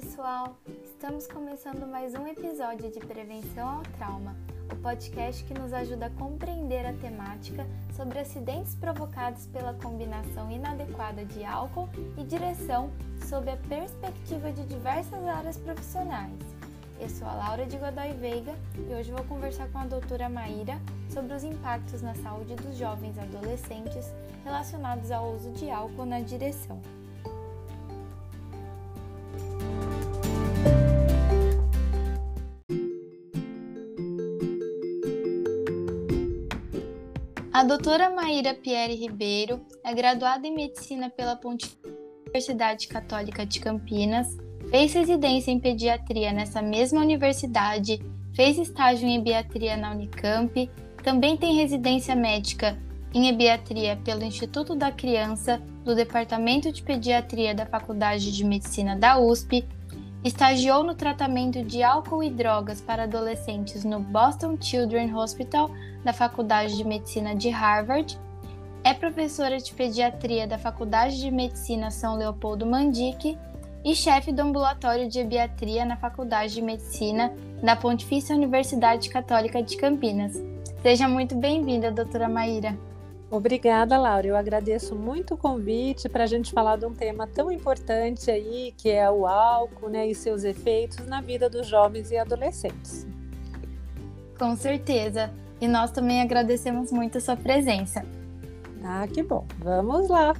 pessoal! Estamos começando mais um episódio de Prevenção ao Trauma, o podcast que nos ajuda a compreender a temática sobre acidentes provocados pela combinação inadequada de álcool e direção sob a perspectiva de diversas áreas profissionais. Eu sou a Laura de Godoy Veiga e hoje vou conversar com a doutora Maíra sobre os impactos na saúde dos jovens adolescentes relacionados ao uso de álcool na direção. A doutora Maíra Pierre Ribeiro é graduada em Medicina pela Pontifícia Universidade Católica de Campinas, fez residência em Pediatria nessa mesma universidade, fez estágio em Ebiatria na Unicamp, também tem residência médica em Ebiatria pelo Instituto da Criança, do Departamento de Pediatria da Faculdade de Medicina da USP, estagiou no tratamento de álcool e drogas para adolescentes no Boston Children's Hospital da Faculdade de Medicina de Harvard, é professora de pediatria da Faculdade de Medicina São Leopoldo Mandique e chefe do ambulatório de pediatria na Faculdade de Medicina da Pontifícia Universidade Católica de Campinas. Seja muito bem-vinda, doutora Maíra. Obrigada, Laura. Eu agradeço muito o convite para a gente falar de um tema tão importante aí, que é o álcool né, e seus efeitos na vida dos jovens e adolescentes. Com certeza. E nós também agradecemos muito a sua presença. Ah, que bom. Vamos lá.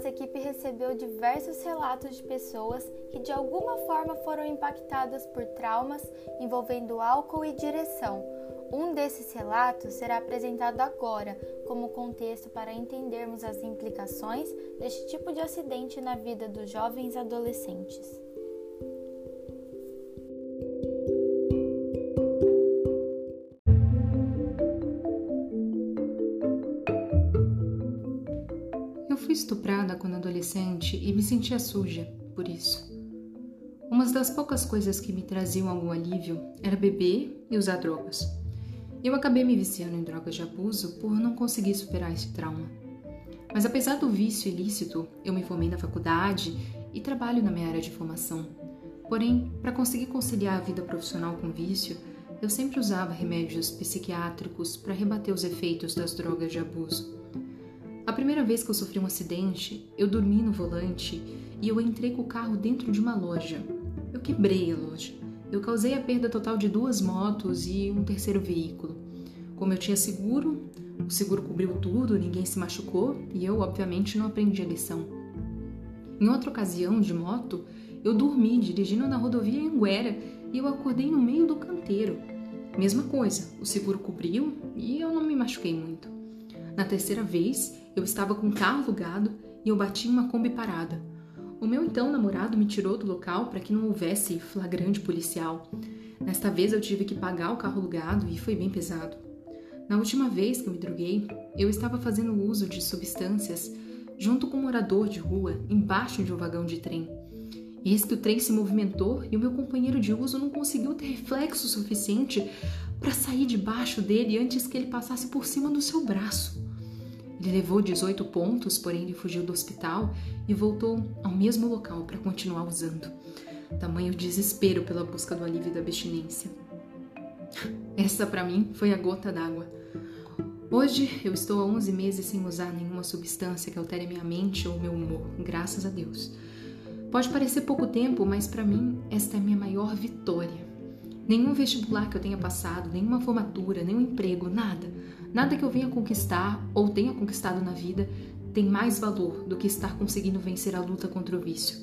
Nossa equipe recebeu diversos relatos de pessoas que de alguma forma foram impactadas por traumas envolvendo álcool e direção. Um desses relatos será apresentado agora como contexto para entendermos as implicações deste tipo de acidente na vida dos jovens adolescentes. Fui estuprada quando adolescente e me sentia suja por isso. Uma das poucas coisas que me traziam algum alívio era beber e usar drogas. Eu acabei me viciando em drogas de abuso por não conseguir superar esse trauma. Mas apesar do vício ilícito, eu me formei na faculdade e trabalho na minha área de formação. Porém, para conseguir conciliar a vida profissional com o vício, eu sempre usava remédios psiquiátricos para rebater os efeitos das drogas de abuso. A primeira vez que eu sofri um acidente, eu dormi no volante e eu entrei com o carro dentro de uma loja. Eu quebrei a loja. Eu causei a perda total de duas motos e um terceiro veículo. Como eu tinha seguro, o seguro cobriu tudo, ninguém se machucou e eu, obviamente, não aprendi a lição. Em outra ocasião, de moto, eu dormi dirigindo na rodovia Anguera e eu acordei no meio do canteiro. Mesma coisa, o seguro cobriu e eu não me machuquei muito. Na terceira vez, eu estava com o carro alugado e eu bati em uma Kombi parada. O meu então namorado me tirou do local para que não houvesse flagrante policial. Nesta vez eu tive que pagar o carro alugado e foi bem pesado. Na última vez que eu me droguei, eu estava fazendo uso de substâncias junto com um morador de rua embaixo de um vagão de trem. Eis que o trem se movimentou e o meu companheiro de uso não conseguiu ter reflexo suficiente para sair debaixo dele antes que ele passasse por cima do seu braço. Ele levou 18 pontos, porém ele fugiu do hospital e voltou ao mesmo local para continuar usando. Tamanho desespero pela busca do alívio da abstinência. Essa para mim foi a gota d'água. Hoje eu estou há 11 meses sem usar nenhuma substância que altere minha mente ou meu humor, graças a Deus. Pode parecer pouco tempo, mas para mim esta é a minha maior vitória. Nenhum vestibular que eu tenha passado, nenhuma formatura, nenhum emprego, nada Nada que eu venha conquistar ou tenha conquistado na vida tem mais valor do que estar conseguindo vencer a luta contra o vício.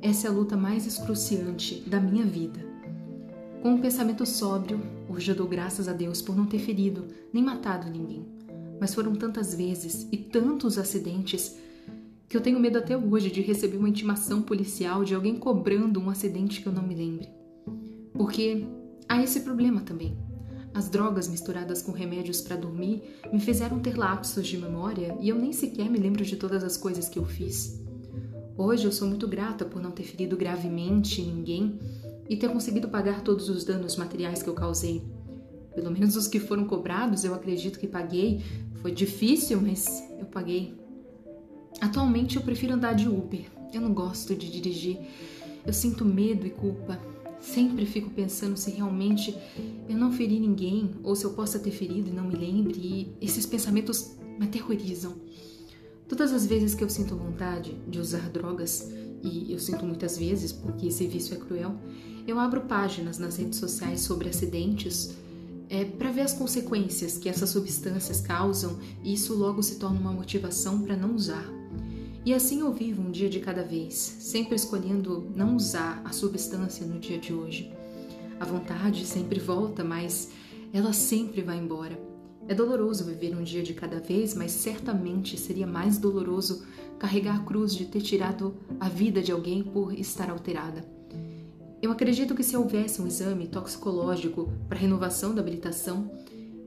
Essa é a luta mais excruciante da minha vida. Com um pensamento sóbrio, hoje eu dou graças a Deus por não ter ferido nem matado ninguém. Mas foram tantas vezes e tantos acidentes que eu tenho medo até hoje de receber uma intimação policial de alguém cobrando um acidente que eu não me lembre. Porque há esse problema também. As drogas misturadas com remédios para dormir me fizeram ter lapsos de memória e eu nem sequer me lembro de todas as coisas que eu fiz. Hoje eu sou muito grata por não ter ferido gravemente ninguém e ter conseguido pagar todos os danos materiais que eu causei. Pelo menos os que foram cobrados, eu acredito que paguei. Foi difícil, mas eu paguei. Atualmente eu prefiro andar de Uber. Eu não gosto de dirigir. Eu sinto medo e culpa. Sempre fico pensando se realmente eu não feri ninguém ou se eu possa ter ferido e não me lembre, e esses pensamentos me aterrorizam. Todas as vezes que eu sinto vontade de usar drogas, e eu sinto muitas vezes porque esse vício é cruel, eu abro páginas nas redes sociais sobre acidentes é, para ver as consequências que essas substâncias causam e isso logo se torna uma motivação para não usar. E assim eu vivo um dia de cada vez, sempre escolhendo não usar a substância no dia de hoje. A vontade sempre volta, mas ela sempre vai embora. É doloroso viver um dia de cada vez, mas certamente seria mais doloroso carregar a cruz de ter tirado a vida de alguém por estar alterada. Eu acredito que se houvesse um exame toxicológico para renovação da habilitação,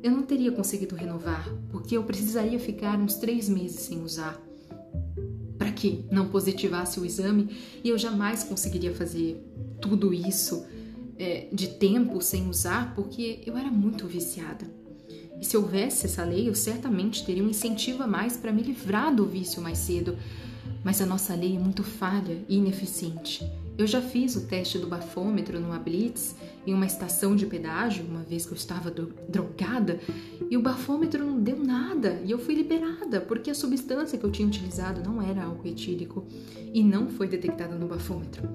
eu não teria conseguido renovar, porque eu precisaria ficar uns três meses sem usar. Que não positivasse o exame e eu jamais conseguiria fazer tudo isso é, de tempo sem usar, porque eu era muito viciada. E se houvesse essa lei, eu certamente teria um incentivo a mais para me livrar do vício mais cedo. Mas a nossa lei é muito falha e ineficiente. Eu já fiz o teste do bafômetro numa blitz em uma estação de pedágio, uma vez que eu estava drogada, e o bafômetro não deu nada e eu fui liberada porque a substância que eu tinha utilizado não era álcool etílico e não foi detectada no bafômetro.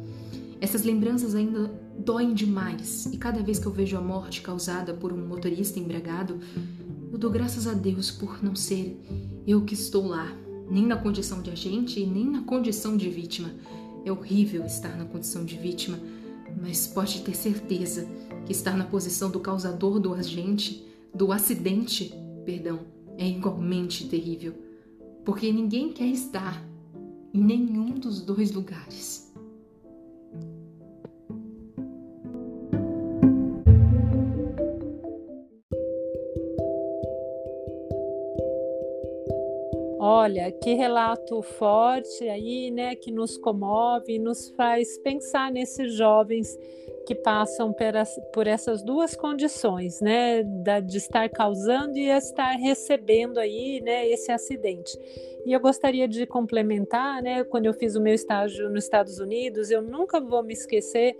Essas lembranças ainda doem demais e cada vez que eu vejo a morte causada por um motorista embriagado, eu dou graças a Deus por não ser eu que estou lá, nem na condição de agente e nem na condição de vítima é horrível estar na condição de vítima, mas pode ter certeza que estar na posição do causador do agente, do acidente, perdão, é igualmente terrível, porque ninguém quer estar em nenhum dos dois lugares. Olha, que relato forte aí, né, que nos comove, nos faz pensar nesses jovens que passam por essas duas condições, né, de estar causando e estar recebendo aí, né, esse acidente. E eu gostaria de complementar, né, quando eu fiz o meu estágio nos Estados Unidos, eu nunca vou me esquecer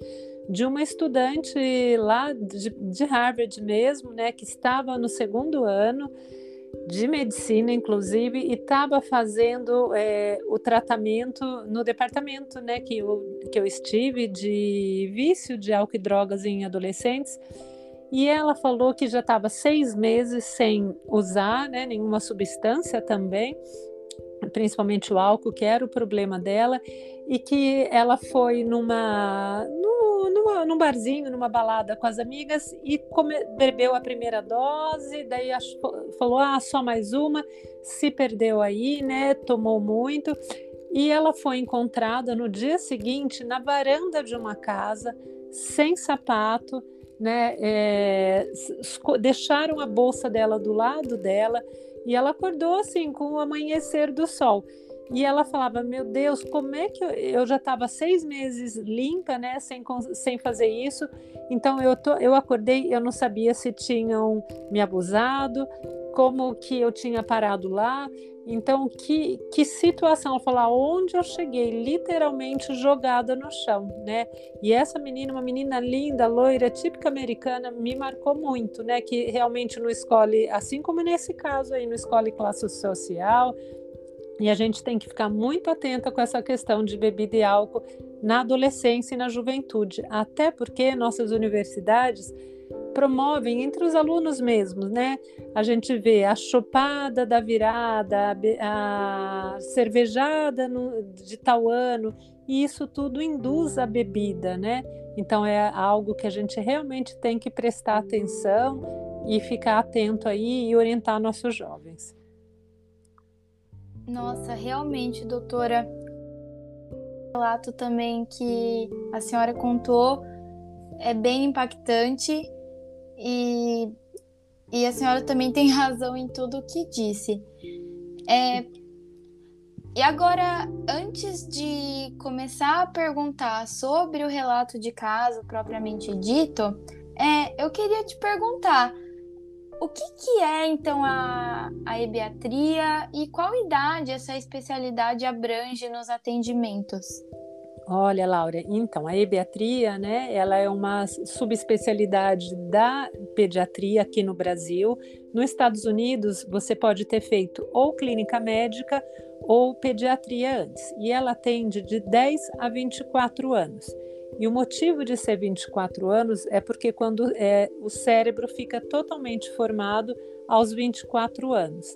de uma estudante lá de, de Harvard mesmo, né, que estava no segundo ano de medicina, inclusive, e estava fazendo é, o tratamento no departamento né, que, eu, que eu estive de vício de álcool e drogas em adolescentes. E ela falou que já estava seis meses sem usar né, nenhuma substância também, principalmente o álcool, que era o problema dela, e que ela foi numa, numa, num barzinho, numa balada com as amigas e come, bebeu a primeira dose, daí falou, ah, só mais uma, se perdeu aí, né, tomou muito, e ela foi encontrada no dia seguinte na varanda de uma casa, sem sapato, né, é, deixaram a bolsa dela do lado dela, e ela acordou assim com o amanhecer do sol. E ela falava: Meu Deus, como é que eu, eu já estava seis meses limpa, né, sem, sem fazer isso? Então eu, tô, eu acordei, eu não sabia se tinham me abusado, como que eu tinha parado lá. Então, que, que situação? Ela falou: onde eu cheguei, literalmente jogada no chão, né? E essa menina, uma menina linda, loira, típica americana, me marcou muito, né? Que realmente não escolhe, assim como nesse caso aí, não escolhe classe social, e a gente tem que ficar muito atenta com essa questão de bebida e álcool na adolescência e na juventude, até porque nossas universidades promovem entre os alunos mesmos, né? A gente vê a chopada da virada, a, cervejada no, de tal ano, e isso tudo induz a bebida, né? Então é algo que a gente realmente tem que prestar atenção e ficar atento aí e orientar nossos jovens. Nossa, realmente, doutora, o relato também que a senhora contou é bem impactante e e a senhora também tem razão em tudo o que disse. É, e agora, antes de começar a perguntar sobre o relato de caso propriamente dito, é, eu queria te perguntar o que, que é então a, a ebiatria e qual idade essa especialidade abrange nos atendimentos? Olha, Laura, então a ebiatria, né, ela é uma subespecialidade da pediatria aqui no Brasil. Nos Estados Unidos, você pode ter feito ou clínica médica ou pediatria antes, e ela atende de 10 a 24 anos. E o motivo de ser 24 anos é porque quando é, o cérebro fica totalmente formado aos 24 anos.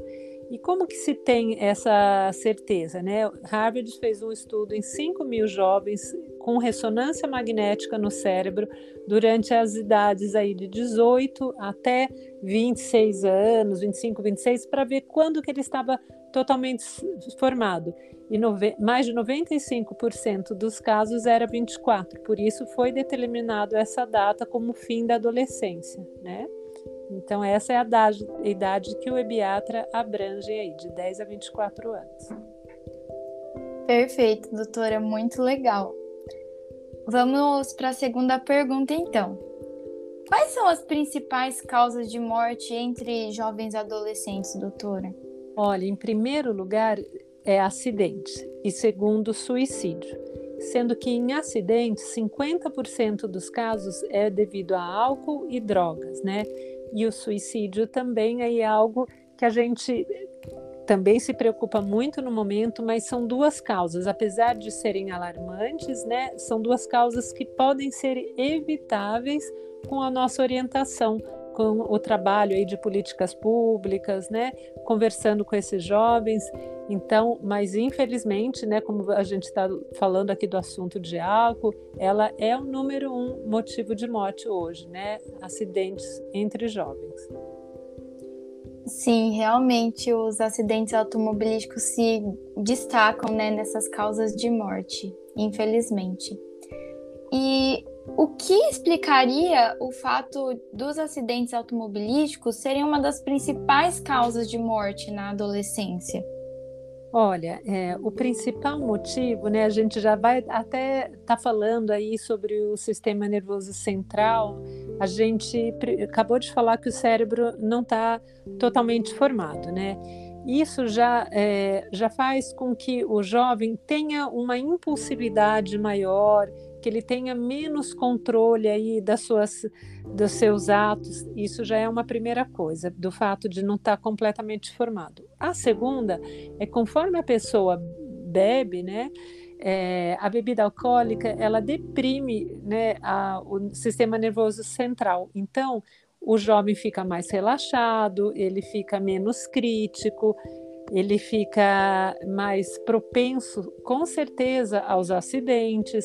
E como que se tem essa certeza? Né? Harvard fez um estudo em 5 mil jovens com ressonância magnética no cérebro durante as idades aí de 18 até 26 anos, 25, 26, para ver quando que ele estava totalmente formado. E mais de 95% dos casos era 24, por isso foi determinado essa data como fim da adolescência, né? Então, essa é a idade, a idade que o ebiatra abrange aí, de 10 a 24 anos. Perfeito, doutora, muito legal. Vamos para a segunda pergunta, então. Quais são as principais causas de morte entre jovens adolescentes, doutora? Olha, em primeiro lugar é acidente e segundo, suicídio. Sendo que em acidentes, 50% dos casos é devido a álcool e drogas, né? E o suicídio também é algo que a gente também se preocupa muito no momento, mas são duas causas, apesar de serem alarmantes, né? São duas causas que podem ser evitáveis com a nossa orientação, com o trabalho aí de políticas públicas, né? Conversando com esses jovens. Então, mas infelizmente, né, como a gente está falando aqui do assunto de álcool, ela é o número um motivo de morte hoje, né? Acidentes entre jovens. Sim, realmente os acidentes automobilísticos se destacam né, nessas causas de morte, infelizmente. E o que explicaria o fato dos acidentes automobilísticos serem uma das principais causas de morte na adolescência? Olha, é, o principal motivo, né, a gente já vai até tá falando aí sobre o sistema nervoso central. A gente acabou de falar que o cérebro não está totalmente formado, né? Isso já, é, já faz com que o jovem tenha uma impulsividade maior, que ele tenha menos controle aí das suas, dos seus atos. Isso já é uma primeira coisa, do fato de não estar completamente formado. A segunda é conforme a pessoa bebe, né? É, a bebida alcoólica ela deprime né, a, o sistema nervoso central. Então, o jovem fica mais relaxado, ele fica menos crítico, ele fica mais propenso, com certeza, aos acidentes,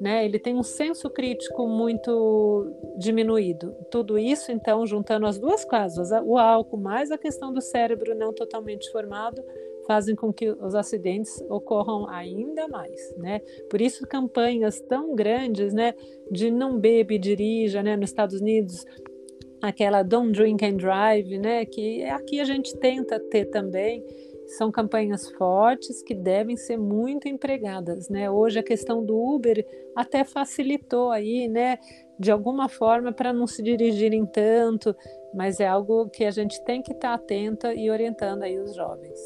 né? Ele tem um senso crítico muito diminuído. Tudo isso, então, juntando as duas causas, o álcool mais a questão do cérebro não totalmente formado, fazem com que os acidentes ocorram ainda mais, né? Por isso campanhas tão grandes, né, de não bebe e dirija, né, nos Estados Unidos, aquela Don't Drink and Drive, né, que aqui a gente tenta ter também, são campanhas fortes que devem ser muito empregadas, né? Hoje a questão do Uber até facilitou aí, né, de alguma forma para não se dirigirem tanto, mas é algo que a gente tem que estar tá atenta e orientando aí os jovens.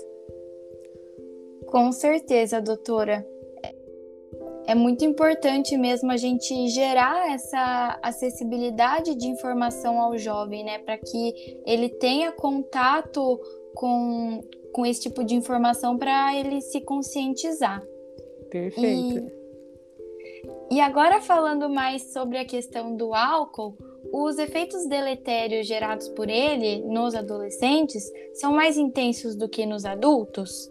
Com certeza, doutora. É muito importante mesmo a gente gerar essa acessibilidade de informação ao jovem, né, para que ele tenha contato com, com esse tipo de informação para ele se conscientizar. Perfeito. E, e agora falando mais sobre a questão do álcool, os efeitos deletérios gerados por ele nos adolescentes são mais intensos do que nos adultos?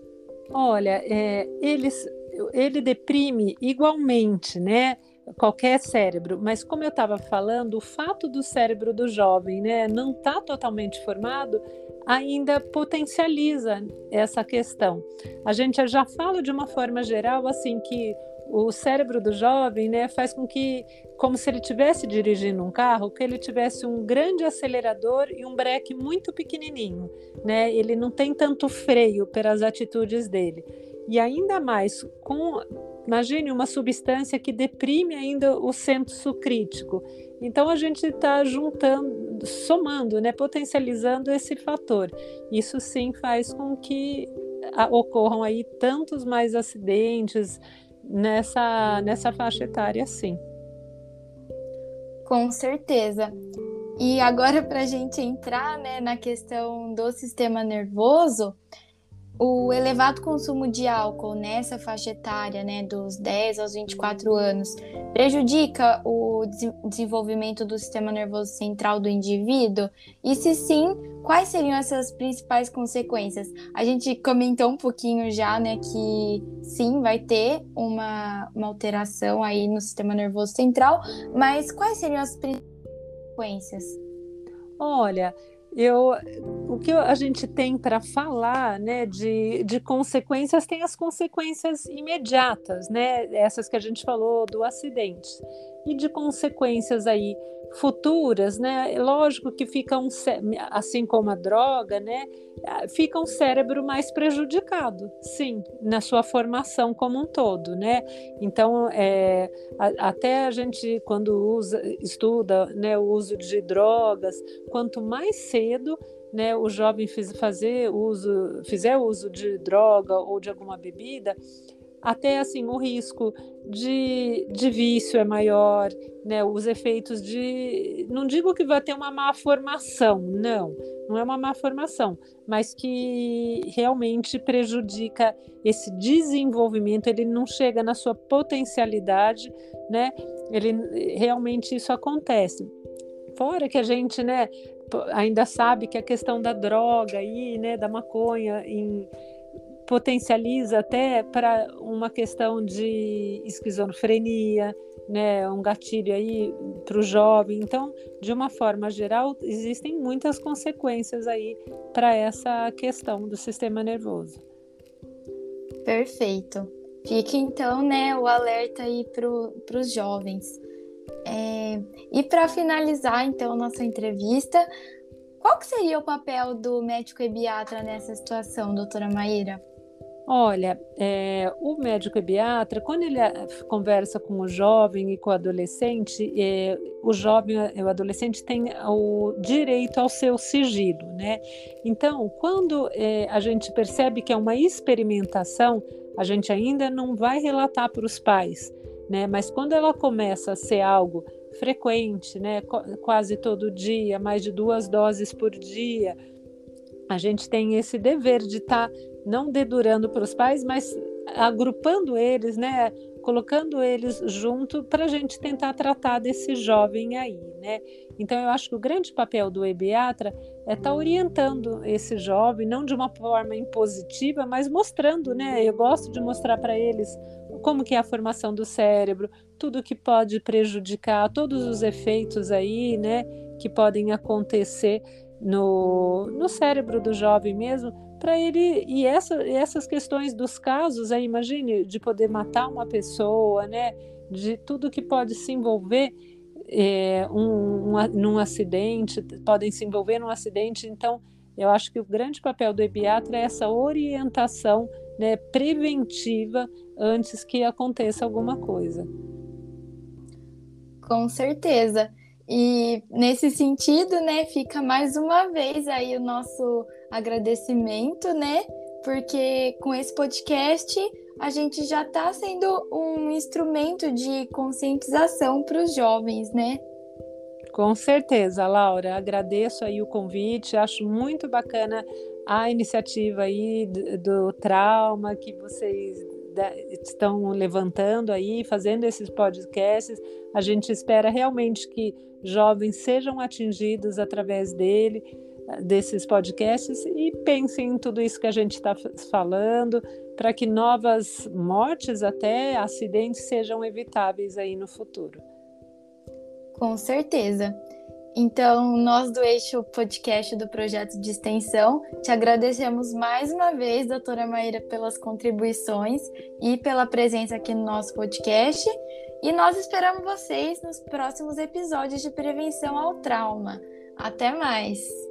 Olha, é, eles, ele deprime igualmente, né? qualquer cérebro, mas como eu estava falando, o fato do cérebro do jovem, né, não estar tá totalmente formado, ainda potencializa essa questão. A gente já fala de uma forma geral assim que o cérebro do jovem, né, faz com que, como se ele estivesse dirigindo um carro, que ele tivesse um grande acelerador e um breque muito pequenininho, né? Ele não tem tanto freio pelas atitudes dele. E ainda mais com Imagine uma substância que deprime ainda o senso crítico. Então a gente está juntando, somando, né, potencializando esse fator. Isso sim faz com que ocorram aí tantos mais acidentes nessa, nessa faixa etária, sim. Com certeza. E agora, para a gente entrar né, na questão do sistema nervoso, o elevado consumo de álcool nessa faixa etária, né, dos 10 aos 24 anos, prejudica o desenvolvimento do sistema nervoso central do indivíduo? E se sim, quais seriam essas principais consequências? A gente comentou um pouquinho já, né, que sim, vai ter uma, uma alteração aí no sistema nervoso central, mas quais seriam as principais consequências? Olha, eu, o que a gente tem para falar né, de, de consequências tem as consequências imediatas, né, essas que a gente falou do acidente, e de consequências aí futuras, né? Lógico que fica um, assim como a droga, né? Fica um cérebro mais prejudicado, sim, na sua formação como um todo, né? Então, é, a, até a gente quando usa, estuda, né, o uso de drogas, quanto mais cedo né, o jovem fiz, fazer uso, fizer uso de droga ou de alguma bebida, até assim o risco de, de vício é maior, né? Os efeitos de, não digo que vai ter uma má formação, não, não é uma má formação, mas que realmente prejudica esse desenvolvimento, ele não chega na sua potencialidade, né? Ele realmente isso acontece. Fora que a gente, né, ainda sabe que a questão da droga aí, né, da maconha em potencializa até para uma questão de esquizofrenia, né, um gatilho aí para o jovem. Então, de uma forma geral, existem muitas consequências aí para essa questão do sistema nervoso. Perfeito. Fica então, né, o alerta aí para os jovens. É... E para finalizar, então, nossa entrevista, qual que seria o papel do médico ebiatra nessa situação, doutora Maíra? Olha, é, o médico ebiatra, quando ele eh, conversa com o jovem e com o adolescente, é, o jovem e o adolescente têm o direito ao seu sigilo, né? Então, quando é, a gente percebe que é uma experimentação, a gente ainda não vai relatar para os pais, né? Mas quando ela começa a ser algo frequente, né? Quase todo dia, mais de duas doses por dia, a gente tem esse dever de estar tá não dedurando para os pais, mas agrupando eles, né? Colocando eles junto para a gente tentar tratar desse jovem aí, né? Então eu acho que o grande papel do ebiatra é estar tá orientando esse jovem, não de uma forma impositiva, mas mostrando, né? Eu gosto de mostrar para eles como que é a formação do cérebro, tudo que pode prejudicar, todos os efeitos aí, né? Que podem acontecer no, no cérebro do jovem mesmo, para ele e essa, essas questões dos casos aí imagine de poder matar uma pessoa né de tudo que pode se envolver é, um, um, num acidente podem se envolver num acidente. Então eu acho que o grande papel do ebiatra é essa orientação né, preventiva antes que aconteça alguma coisa. Com certeza. E nesse sentido, né, fica mais uma vez aí o nosso agradecimento, né? Porque com esse podcast a gente já está sendo um instrumento de conscientização para os jovens, né? Com certeza, Laura. Agradeço aí o convite. Acho muito bacana a iniciativa aí do, trauma que vocês estão levantando aí, fazendo esses podcasts. A gente espera realmente que jovens sejam atingidos através dele, desses podcasts e pensem em tudo isso que a gente está falando, para que novas mortes, até acidentes, sejam evitáveis aí no futuro. Com certeza. Então, nós do Eixo Podcast do Projeto de Extensão, te agradecemos mais uma vez, doutora Maíra, pelas contribuições e pela presença aqui no nosso podcast. E nós esperamos vocês nos próximos episódios de prevenção ao trauma. Até mais!